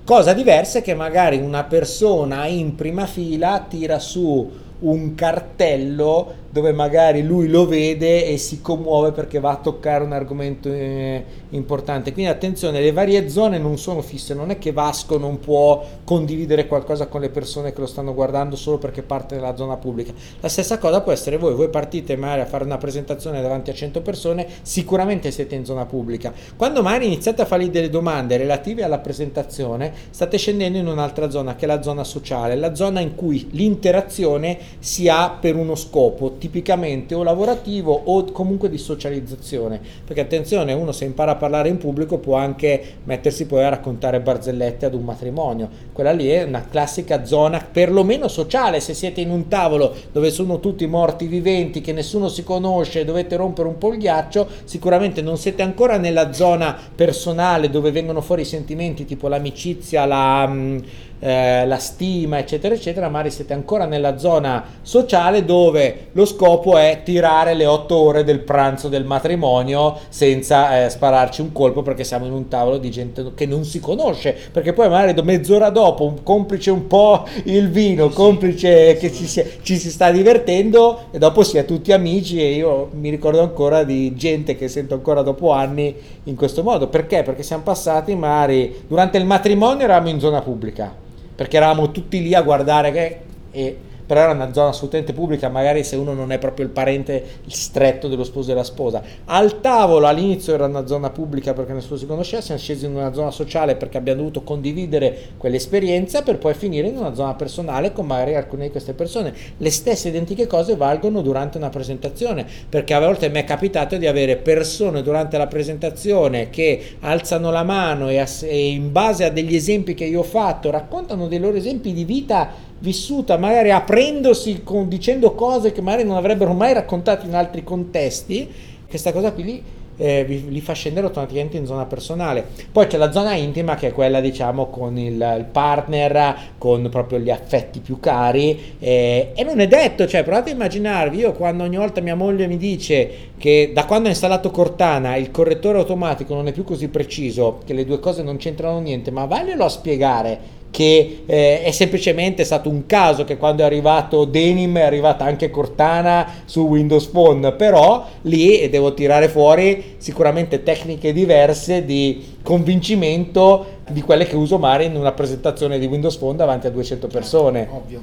Cosa diversa è che magari una persona in prima fila tira su un cartello dove magari lui lo vede e si commuove perché va a toccare un argomento eh, importante. Quindi attenzione, le varie zone non sono fisse, non è che Vasco non può condividere qualcosa con le persone che lo stanno guardando solo perché parte dalla zona pubblica. La stessa cosa può essere voi, voi partite magari a fare una presentazione davanti a 100 persone, sicuramente siete in zona pubblica. Quando magari iniziate a fargli delle domande relative alla presentazione, state scendendo in un'altra zona che è la zona sociale, la zona in cui l'interazione si ha per uno scopo tipicamente o lavorativo o comunque di socializzazione. Perché attenzione, uno se impara a parlare in pubblico può anche mettersi poi a raccontare barzellette ad un matrimonio. Quella lì è una classica zona perlomeno sociale. Se siete in un tavolo dove sono tutti morti viventi, che nessuno si conosce dovete rompere un po' il ghiaccio, sicuramente non siete ancora nella zona personale dove vengono fuori i sentimenti tipo l'amicizia, la mm, eh, la stima, eccetera, eccetera, magari siete ancora nella zona sociale dove lo scopo è tirare le otto ore del pranzo del matrimonio senza eh, spararci un colpo perché siamo in un tavolo di gente che non si conosce, perché poi magari mezz'ora dopo, un complice un po' il vino, complice che ci si, ci si sta divertendo e dopo si è tutti amici e io mi ricordo ancora di gente che sento ancora dopo anni in questo modo. Perché? Perché siamo passati magari durante il matrimonio eravamo in zona pubblica perché eravamo tutti lì a guardare che, e però era una zona assolutamente pubblica, magari se uno non è proprio il parente stretto dello sposo e della sposa. Al tavolo all'inizio era una zona pubblica perché nessuno si conosceva, siamo scesi in una zona sociale perché abbiamo dovuto condividere quell'esperienza per poi finire in una zona personale con magari alcune di queste persone. Le stesse identiche cose valgono durante una presentazione, perché a volte mi è capitato di avere persone durante la presentazione che alzano la mano e, e in base a degli esempi che io ho fatto raccontano dei loro esempi di vita vissuta magari aprendosi con, dicendo cose che magari non avrebbero mai raccontato in altri contesti, questa cosa qui eh, vi, li fa scendere automaticamente in zona personale. Poi c'è la zona intima che è quella diciamo con il, il partner, con proprio gli affetti più cari eh, e non è detto, cioè provate a immaginarvi, io quando ogni volta mia moglie mi dice che da quando ho installato Cortana il correttore automatico non è più così preciso, che le due cose non c'entrano niente, ma vaglielo a spiegare che eh, è semplicemente stato un caso che quando è arrivato Denim è arrivata anche Cortana su Windows Phone, però lì devo tirare fuori sicuramente tecniche diverse di convincimento di quelle che uso Mari in una presentazione di Windows Phone davanti a 200 persone. Ovvio.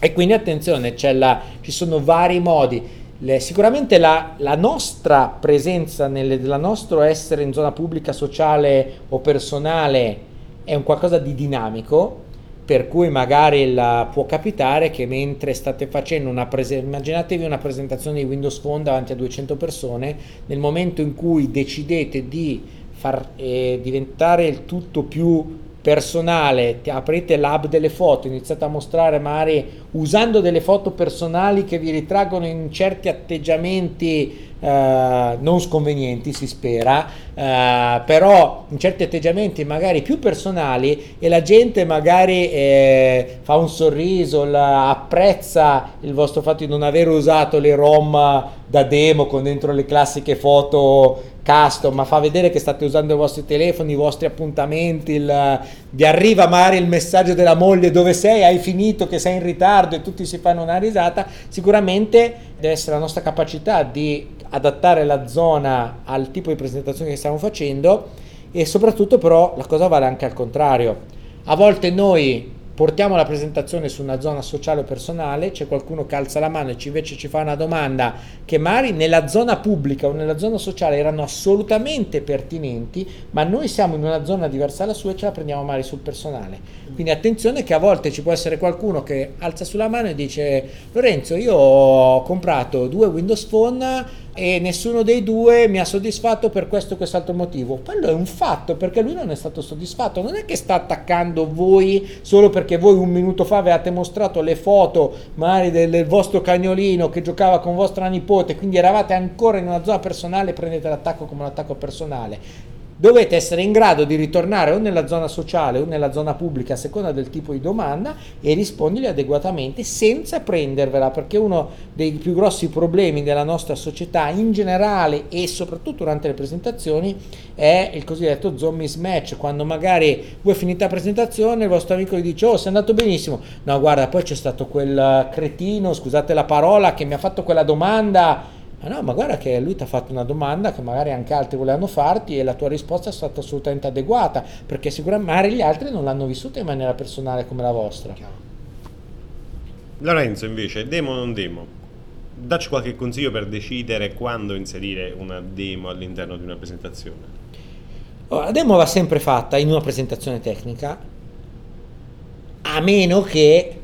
E quindi attenzione, la, ci sono vari modi. Le, sicuramente la, la, nostra presenza, il nostro essere in zona pubblica, sociale o personale è un qualcosa di dinamico per cui magari la, può capitare che mentre state facendo una presentazione, immaginatevi una presentazione di Windows Phone davanti a 200 persone, nel momento in cui decidete di far eh, diventare il tutto più personale, aprite l'app delle foto, iniziate a mostrare magari usando delle foto personali che vi ritraggono in certi atteggiamenti eh, non sconvenienti, si spera, eh, però in certi atteggiamenti magari più personali e la gente magari eh, fa un sorriso, la, apprezza il vostro fatto di non aver usato le ROM da demo con dentro le classiche foto custom, ma fa vedere che state usando i vostri telefoni, i vostri appuntamenti, il, vi arriva magari il messaggio della moglie dove sei, hai finito, che sei in ritardo? E tutti si fanno una risata, sicuramente deve essere la nostra capacità di adattare la zona al tipo di presentazione che stiamo facendo e soprattutto però la cosa vale anche al contrario. A volte noi portiamo la presentazione su una zona sociale o personale, c'è qualcuno che alza la mano e ci, invece ci fa una domanda che magari nella zona pubblica o nella zona sociale erano assolutamente pertinenti, ma noi siamo in una zona diversa dalla sua e ce la prendiamo magari sul personale. Quindi attenzione che a volte ci può essere qualcuno che alza sulla mano e dice Lorenzo io ho comprato due Windows Phone e nessuno dei due mi ha soddisfatto per questo o quest'altro motivo. Quello è un fatto perché lui non è stato soddisfatto, non è che sta attaccando voi solo perché voi un minuto fa avevate mostrato le foto magari del, del vostro cagnolino che giocava con vostra nipote, quindi eravate ancora in una zona personale, prendete l'attacco come un attacco personale dovete essere in grado di ritornare o nella zona sociale o nella zona pubblica a seconda del tipo di domanda e rispondergli adeguatamente senza prendervela perché uno dei più grossi problemi della nostra società in generale e soprattutto durante le presentazioni è il cosiddetto zombie mismatch quando magari voi finite la presentazione? Il vostro amico gli dice oh sei andato benissimo. No guarda poi c'è stato quel cretino scusate la parola che mi ha fatto quella domanda ma no, ma guarda che lui ti ha fatto una domanda che magari anche altri volevano farti e la tua risposta è stata assolutamente adeguata, perché sicuramente gli altri non l'hanno vissuta in maniera personale come la vostra. Lorenzo invece, demo o non demo? Dacci qualche consiglio per decidere quando inserire una demo all'interno di una presentazione. Oh, la demo va sempre fatta in una presentazione tecnica, a meno che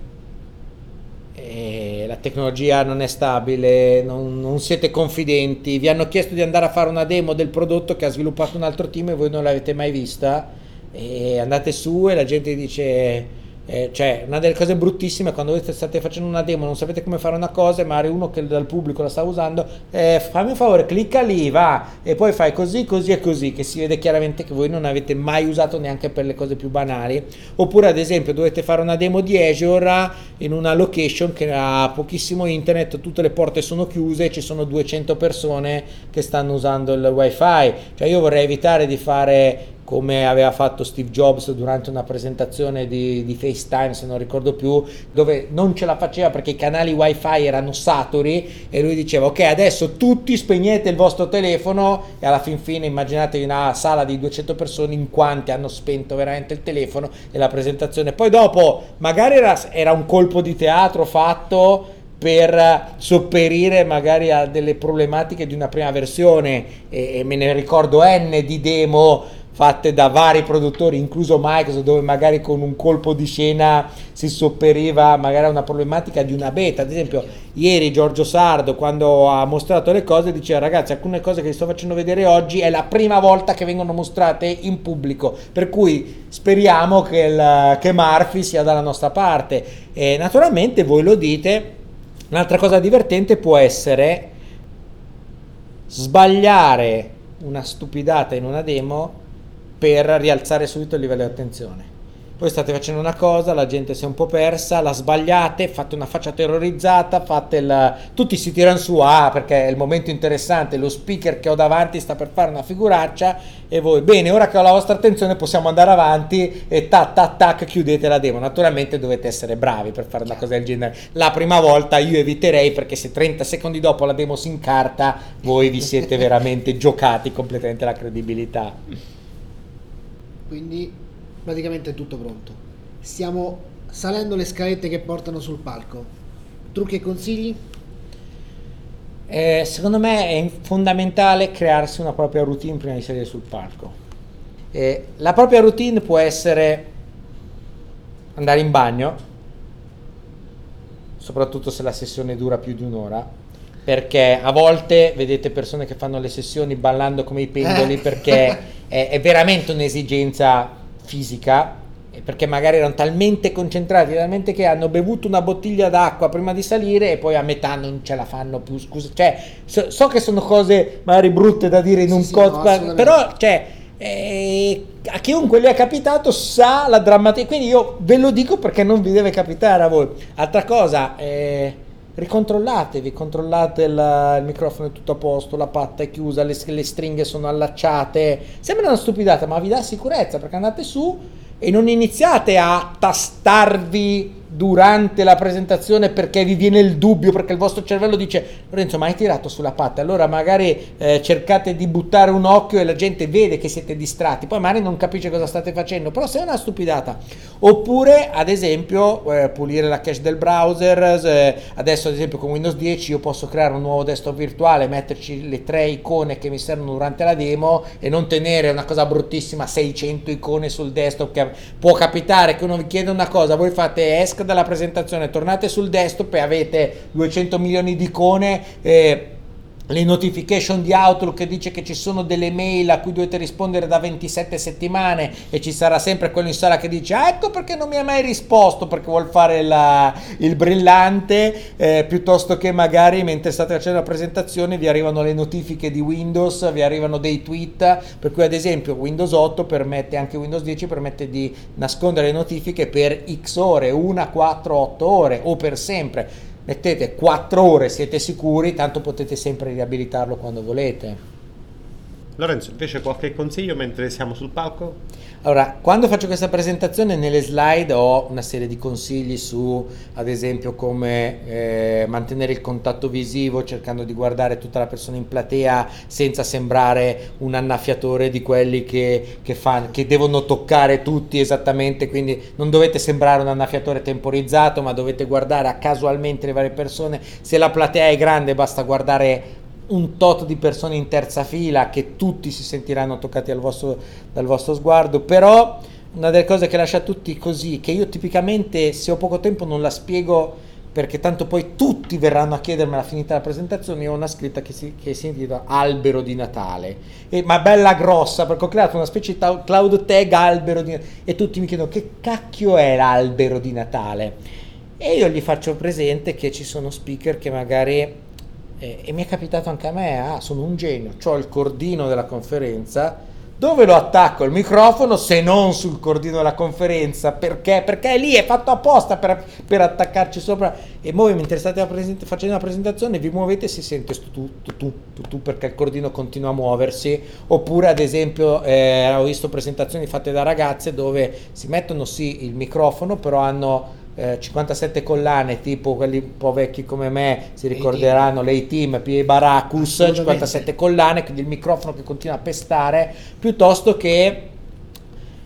tecnologia non è stabile, non, non, siete confidenti, vi hanno chiesto di andare a fare una demo del prodotto che ha sviluppato un altro team e voi non l'avete mai vista. E andate su e la gente dice eh, cioè, una delle cose bruttissime è quando voi state facendo una demo, non sapete come fare una cosa, e magari uno che dal pubblico la sta usando, eh, fammi un favore, clicca lì, va, e poi fai così, così e così, che si vede chiaramente che voi non avete mai usato neanche per le cose più banali. Oppure, ad esempio, dovete fare una demo di Azure in una location che ha pochissimo internet, tutte le porte sono chiuse, ci sono 200 persone che stanno usando il wifi. Cioè, io vorrei evitare di fare come aveva fatto Steve Jobs durante una presentazione di, di, FaceTime, se non ricordo più, dove non ce la faceva perché i canali wifi erano saturi e lui diceva ok adesso tutti spegnete il vostro telefono e alla fin fine immaginatevi una sala di 200 persone in quanti hanno spento veramente il telefono e la presentazione. Poi dopo magari era, era un colpo di teatro fatto per sopperire magari a delle problematiche di una prima versione e, e me ne ricordo N di demo fatte da vari produttori, incluso Microsoft, dove magari con un colpo di scena si sopperiva magari a una problematica di una beta. Ad esempio, ieri Giorgio Sardo, quando ha mostrato le cose, diceva ragazzi, alcune cose che vi sto facendo vedere oggi è la prima volta che vengono mostrate in pubblico, per cui speriamo che, il, che Murphy sia dalla nostra parte. E naturalmente voi lo dite, un'altra cosa divertente può essere sbagliare una stupidata in una demo per rialzare subito il livello di attenzione. Poi state facendo una cosa, la gente si è un po' persa, la sbagliate, fate una faccia terrorizzata, fate il... tutti si tirano su, ah perché è il momento interessante, lo speaker che ho davanti sta per fare una figuraccia e voi, bene, ora che ho la vostra attenzione possiamo andare avanti e tac tac tac chiudete la demo. Naturalmente dovete essere bravi per fare una cosa del genere. La prima volta io eviterei perché se 30 secondi dopo la demo si incarta, voi vi siete veramente giocati completamente la credibilità quindi praticamente è tutto pronto. Stiamo salendo le scalette che portano sul palco. Trucchi e consigli? Eh, secondo me è fondamentale crearsi una propria routine prima di salire sul palco. Eh, la propria routine può essere andare in bagno, soprattutto se la sessione dura più di un'ora, perché a volte vedete persone che fanno le sessioni ballando come i pendoli eh. perché è, è, veramente un'esigenza fisica perché magari erano talmente concentrati talmente che hanno bevuto una bottiglia d'acqua prima di salire e poi a metà non ce la fanno più. Scusa cioè so, so che sono cose magari brutte da dire in sì, un sì, podcast no, però cioè eh, a chiunque gli è capitato sa la drammatica quindi io ve lo dico perché non vi deve capitare a voi. Altra cosa eh, ricontrollatevi, controllate il, il, microfono è tutto a posto, la patta è chiusa, le, le, stringhe sono allacciate. Sembra una stupidata, ma vi dà sicurezza perché andate su e non iniziate a tastarvi durante la presentazione perché vi viene il dubbio, perché il vostro cervello dice Lorenzo ma hai tirato sulla patta, allora magari eh, cercate di buttare un occhio e la gente vede che siete distratti, poi magari non capisce cosa state facendo, però se è una stupidata. Oppure ad esempio eh, pulire la cache del browser, eh, adesso ad esempio con Windows 10 io posso creare un nuovo desktop virtuale, metterci le tre icone che mi servono durante la demo e non tenere una cosa bruttissima 600 icone sul desktop che può capitare che uno vi chiede una cosa, voi fate esca dalla presentazione, tornate sul desktop e avete 200 milioni di icone. Eh, le notification di Outlook che dice che ci sono delle mail a cui dovete rispondere da 27 settimane e ci sarà sempre quello in sala che dice ah, ecco perché non mi ha mai risposto perché vuol fare la, il brillante eh, piuttosto che magari mentre state facendo la presentazione vi arrivano le notifiche di Windows vi arrivano dei tweet per cui ad esempio Windows 8 permette anche Windows 10 permette di nascondere le notifiche per x ore 1 4 8 ore o per sempre mettete 4 ore, siete sicuri, tanto potete sempre riabilitarlo quando volete. Lorenzo, invece qualche consiglio mentre siamo sul palco? Allora, quando faccio questa presentazione nelle slide ho una serie di consigli su, ad esempio, come eh, mantenere il contatto visivo cercando di guardare tutta la persona in platea senza sembrare un annaffiatore di quelli che, che, fa, che devono toccare tutti esattamente, quindi non dovete sembrare un annaffiatore temporizzato, ma dovete guardare casualmente le varie persone. Se la platea è grande basta guardare un tot di persone in terza fila che tutti si sentiranno toccati vostro, dal vostro sguardo, però una delle cose che lascia tutti così, che io tipicamente se ho poco tempo non la spiego perché tanto poi tutti verranno a chiedermela finita la presentazione, io ho una scritta che si, che si intitola Albero di Natale, e, ma bella grossa perché ho creato una specie di cloud tag albero di Natale e tutti mi chiedono che cacchio è l'albero di Natale? E io gli faccio presente che ci sono speaker che magari e, e mi è capitato anche a me, ah, sono un genio, ho il cordino della conferenza, dove lo attacco? Il microfono se non sul cordino della conferenza. Perché? Perché è lì, è fatto apposta per, per attaccarci sopra. E voi mentre state present- facendo la presentazione vi muovete e si sente tu, tu, tu, tu perché il cordino continua a muoversi. Oppure ad esempio eh, ho visto presentazioni fatte da ragazze dove si mettono sì il microfono però hanno 57 eh, collane tipo quelli un po' vecchi come me si ricorderanno le team P. Baracus 57 collane quindi il microfono che continua a pestare piuttosto che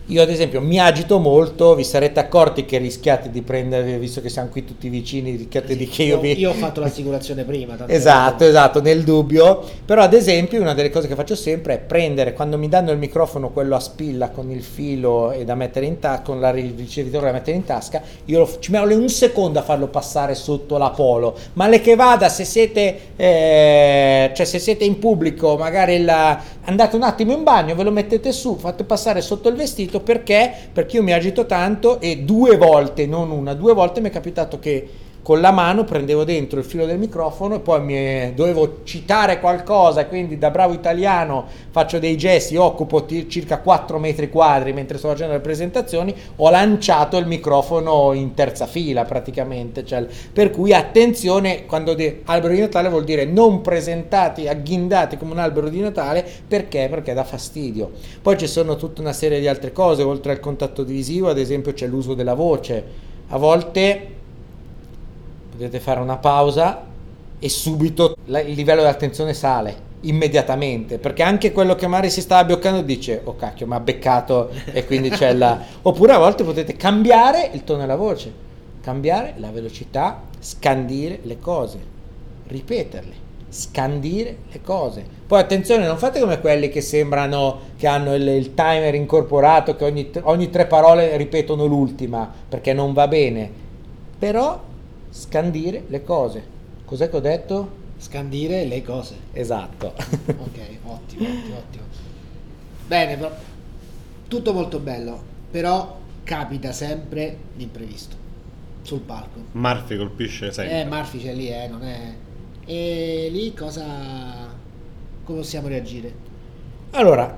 io ad esempio mi agito molto, vi sarete accorti che rischiate di prendere, visto che siamo qui tutti vicini, rischiate sì, di che io, io vi... Io ho fatto l'assicurazione prima. Esatto, esatto, nel dubbio. Però ad esempio una delle cose che faccio sempre è prendere, quando mi danno il microfono, quello a spilla con il filo e da mettere in tasca, con la ricevitore da mettere in tasca, io lo, ci metto un secondo a farlo passare sotto la polo. Ma le che vada, se siete, eh, cioè se siete in pubblico, magari la, andate un attimo in bagno, ve lo mettete su, fate passare sotto il vestito perché? Perché io mi agito tanto e due volte, non una, due volte mi è capitato che con la mano prendevo dentro il filo del microfono e poi mi, dovevo citare qualcosa, quindi da bravo italiano faccio dei gesti, occupo t- circa 4 metri quadri mentre sto facendo le presentazioni, ho lanciato il microfono in terza fila praticamente, cioè, per cui attenzione quando de- albero di Natale vuol dire non presentati, agghindati come un albero di Natale, perché? Perché dà fastidio. Poi ci sono tutta una serie di altre cose, oltre al contatto visivo ad esempio c'è l'uso della voce, a volte potete fare una pausa e subito il livello di attenzione sale immediatamente perché anche quello che magari si stava bloccando dice oh cacchio mi ha beccato e quindi c'è la oppure a volte potete cambiare il tono della voce cambiare la velocità scandire le cose ripeterle scandire le cose. Poi attenzione non fate come quelli che sembrano che hanno il, il timer incorporato che ogni, ogni tre parole ripetono l'ultima perché non va bene. Però scandire le cose. Cos'è che ho detto? Scandire le cose. Esatto. ok, ottimo, ottimo, ottimo. Bene, però, tutto molto bello, però capita sempre l'imprevisto sul palco. Marfi colpisce sempre. Eh, Marfi c'è lì, eh, non è... E lì cosa... come possiamo reagire? Allora,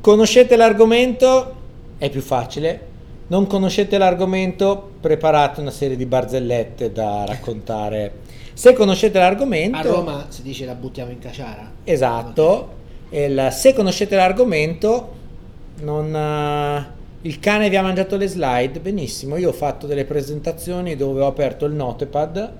conoscete l'argomento, è più facile, non conoscete l'argomento, preparate una serie di barzellette da raccontare. Se conoscete l'argomento... A Roma si dice la buttiamo in caciara. Esatto. Il, se conoscete l'argomento, non, il cane vi ha mangiato le slide? Benissimo, io ho fatto delle presentazioni dove ho aperto il notepad,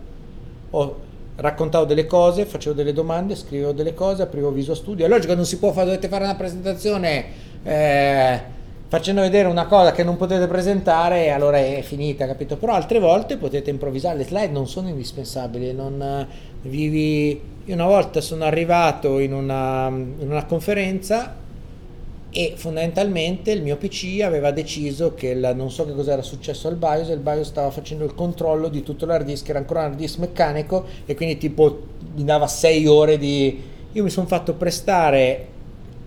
ho raccontavo delle cose, facevo delle domande, scrivevo delle cose, aprivo Visual Studio. È logico non si può fare, dovete fare una presentazione eh, facendo vedere una cosa che non potete presentare allora è finita, capito? Però altre volte potete improvvisare, le slide non sono indispensabili, non, vivi... Io una volta sono arrivato in una, in una conferenza e fondamentalmente il mio PC aveva deciso che il, non so che cosa era successo al BIOS e il BIOS stava facendo il controllo di tutto l'hard disk era ancora un hard disk meccanico e quindi tipo mi dava 6 ore di io mi sono fatto prestare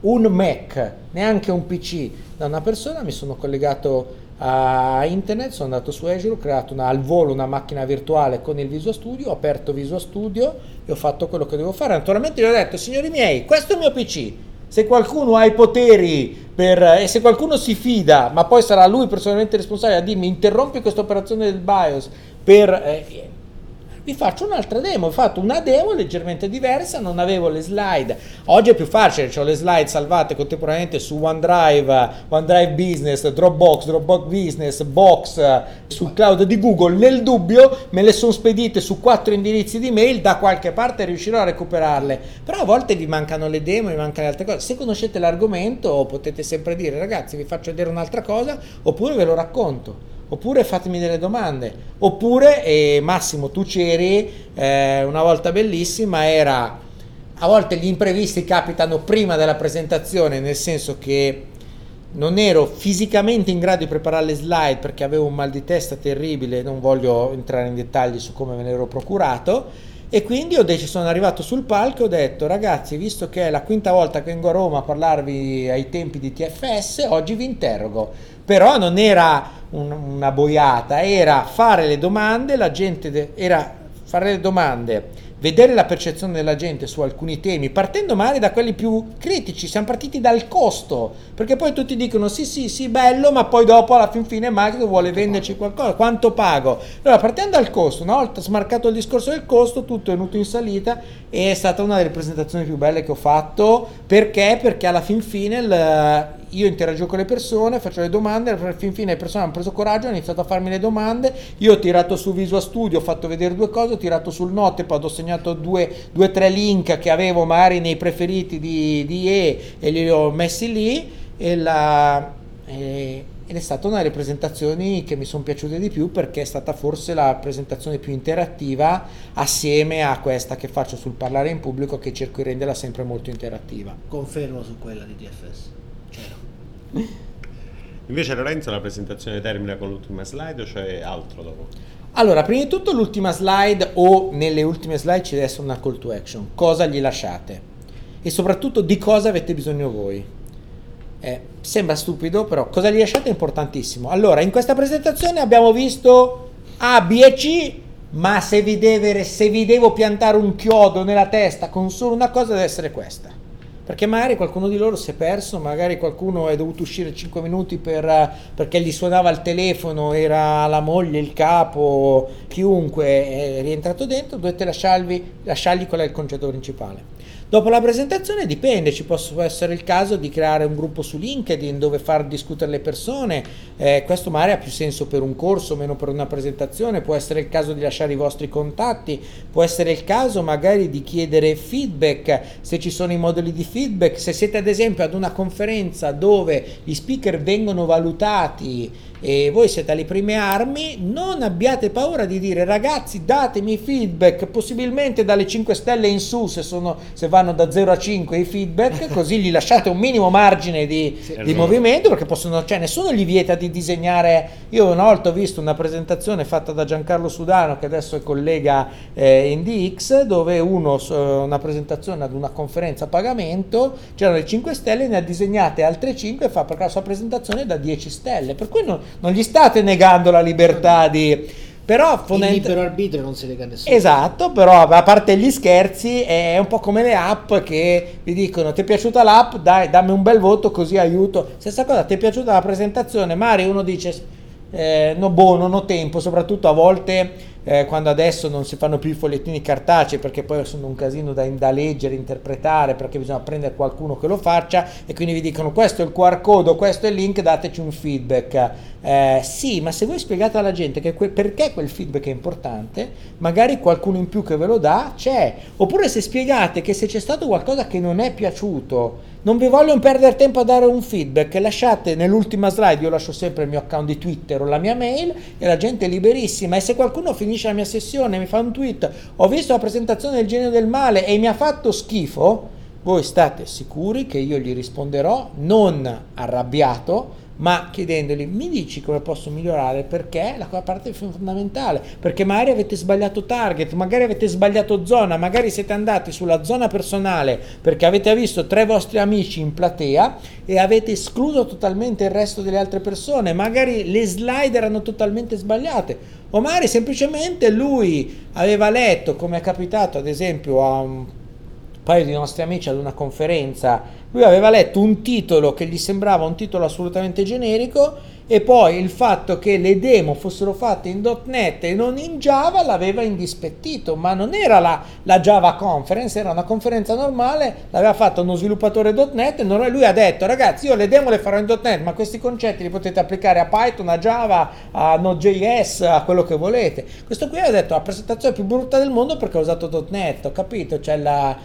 un Mac neanche un PC da una persona mi sono collegato a internet sono andato su Azure ho creato una, al volo una macchina virtuale con il Visual Studio ho aperto Visual Studio e ho fatto quello che devo fare. Naturalmente gli ho detto signori miei questo è il mio PC se qualcuno ha i poteri per, e se qualcuno si fida, ma poi sarà lui personalmente responsabile a dirmi interrompi questa operazione del BIOS per... Eh, vi faccio un'altra demo. Ho fatto una demo leggermente diversa, non avevo le slide. Oggi è più facile, ho le slide salvate contemporaneamente su OneDrive, OneDrive Business, Dropbox, Dropbox Business, Box, sul cloud di Google. Nel dubbio me le sono spedite su quattro indirizzi di mail, da qualche parte riuscirò a recuperarle. Però a volte vi mancano le demo, vi mancano le altre cose. Se conoscete l'argomento potete sempre dire ragazzi vi faccio vedere un'altra cosa oppure ve lo racconto oppure fatemi delle domande, oppure eh, Massimo tu c'eri, eh, una volta bellissima era, a volte gli imprevisti capitano prima della presentazione, nel senso che non ero fisicamente in grado di preparare le slide perché avevo un mal di testa terribile, non voglio entrare in dettagli su come me l'ero procurato. E quindi deciso, sono arrivato sul palco e ho detto ragazzi, visto che è la quinta volta che vengo a Roma a parlarvi ai tempi di TFS, oggi vi interrogo. Però non era un, una boiata, era fare le domande, la gente de- era fare le domande vedere la percezione della gente su alcuni temi, partendo magari da quelli più critici, siamo partiti dal costo, perché poi tutti dicono sì sì sì bello, ma poi dopo alla fin fine Microsoft vuole venderci qualcosa, quanto pago? Allora partendo dal costo, una volta smarcato il discorso del costo, tutto è venuto in salita e è stata una delle presentazioni più belle che ho fatto, perché? Perché alla fin fine il, io interagisco con le persone, faccio le domande, fin fine le persone hanno preso coraggio, hanno iniziato a farmi le domande, io ho tirato su Visual Studio, ho fatto vedere due cose, ho tirato sul Notepad, ho segnato due o tre link che avevo magari nei preferiti di, di E e li ho messi lì e la, e, ed è stata una delle presentazioni che mi sono piaciute di più perché è stata forse la presentazione più interattiva assieme a questa che faccio sul parlare in pubblico che cerco di renderla sempre molto interattiva. Confermo su quella di DFS. Invece Lorenzo la presentazione termina con l'ultima slide o c'è altro dopo? Allora, prima di tutto l'ultima slide o nelle ultime slide ci deve essere una call to action. Cosa gli lasciate? E soprattutto di cosa avete bisogno voi? Eh, sembra stupido, però cosa gli lasciate è importantissimo. Allora, in questa presentazione abbiamo visto A, B e C, ma se vi, deve, se vi devo piantare un chiodo nella testa con solo una cosa deve essere questa perché magari qualcuno di loro si è perso, magari qualcuno è dovuto uscire 5 minuti per, perché gli suonava il telefono, era la moglie, il capo, chiunque è rientrato dentro, dovete lasciarvi, lasciargli qual è il concetto principale. Dopo la presentazione dipende, ci può essere il caso di creare un gruppo su LinkedIn dove far discutere le persone, eh, questo magari ha più senso per un corso, meno per una presentazione, può essere il caso di lasciare i vostri contatti, può essere il caso magari di chiedere feedback, se ci sono i modelli di feedback, se siete ad esempio ad una conferenza dove gli speaker vengono valutati e voi siete alle prime armi, non abbiate paura di dire ragazzi datemi feedback, possibilmente dalle 5 stelle in su se, sono, se vanno da 0 a 5 i feedback, così gli lasciate un minimo margine di, sì, di movimento perché possono, cioè nessuno gli vieta di disegnare, io una volta ho visto una presentazione fatta da Giancarlo Sudano che adesso è collega eh, in DX dove uno, una presentazione ad una conferenza a pagamento, c'erano le 5 stelle, ne ha disegnate altre 5 e fa perché la sua presentazione è da 10 stelle, per cui non, non gli state negando la libertà di... Però fondament- il libero arbitrio non si lega a nessuno. Esatto, però a parte gli scherzi è un po' come le app che vi dicono ti è piaciuta l'app, dai, dammi un bel voto così aiuto. Stessa cosa, ti è piaciuta la presentazione, Mari uno dice eh, no boh, non ho tempo, soprattutto a volte eh, quando adesso non si fanno più i fogliettini cartacei perché poi sono un casino da, da, leggere, interpretare, perché bisogna prendere qualcuno che lo faccia e quindi vi dicono questo è il QR code, questo è il link, dateci un feedback. Eh, sì, ma se voi spiegate alla gente che que- perché quel feedback è importante, magari qualcuno in più che ve lo dà c'è. Oppure se spiegate che se c'è stato qualcosa che non è piaciuto, non vi voglio perdere tempo a dare un feedback, lasciate nell'ultima slide, io lascio sempre il mio account di Twitter o la mia mail e la gente è liberissima. E se qualcuno finisce la mia sessione mi fa un tweet, ho visto la presentazione del genio del male e mi ha fatto schifo, voi state sicuri che io gli risponderò non arrabbiato, ma chiedendogli mi dici come posso migliorare? Perché? La parte fondamentale. Perché magari avete sbagliato target magari avete sbagliato zona magari siete andati sulla zona personale perché avete visto tre vostri amici in platea e avete escluso totalmente il resto delle altre persone magari le slide erano totalmente sbagliate o magari semplicemente lui aveva letto come è capitato ad esempio a un paio di nostri amici ad una conferenza lui aveva letto un titolo che gli sembrava un titolo assolutamente generico e poi il fatto che le demo fossero fatte in .NET e non in Java l'aveva indispettito, ma non era la, la Java Conference, era una conferenza normale, l'aveva fatto uno sviluppatore .NET e non, lui ha detto ragazzi io le demo le farò in .NET, ma questi concetti li potete applicare a Python, a Java, a Node.js, a quello che volete. Questo qui ha detto la presentazione più brutta del mondo perché ha usato .NET, ho capito, c'è la,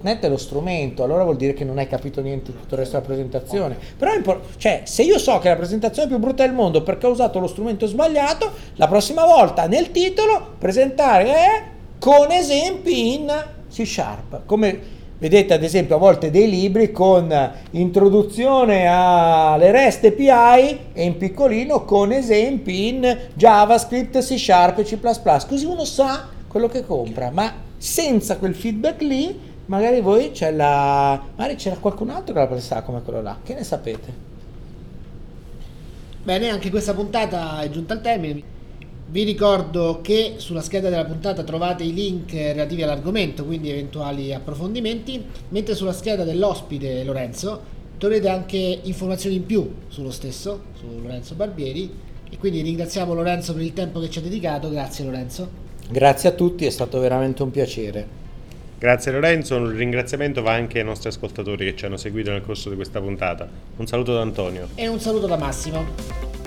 .NET è lo strumento, allora vuol dire che non hai capito niente di tutto il resto della presentazione. Però cioè, se io so che la presentazione più brutta del mondo perché ho usato lo strumento sbagliato, la prossima volta nel titolo presentare è con esempi in C Sharp. Come vedete ad esempio a volte dei libri con introduzione alle REST API e in piccolino con esempi in JavaScript, C Sharp e C++, così uno sa quello che compra, ma senza quel feedback lì magari voi c'è la magari c'era qualcun altro che la pensava come quello là. Che ne sapete? Bene anche questa puntata è giunta al termine. Vi ricordo che sulla scheda della puntata trovate i link relativi all'argomento quindi eventuali approfondimenti. Mentre sulla scheda dell'ospite Lorenzo troverete anche informazioni in più sullo stesso su Lorenzo Barbieri. E quindi ringraziamo Lorenzo per il tempo che ci ha dedicato. Grazie Lorenzo. Grazie a tutti è stato veramente un piacere Grazie Lorenzo, un ringraziamento va anche ai nostri ascoltatori che ci hanno seguito nel corso di questa puntata. Un saluto da Antonio. E un saluto da Massimo.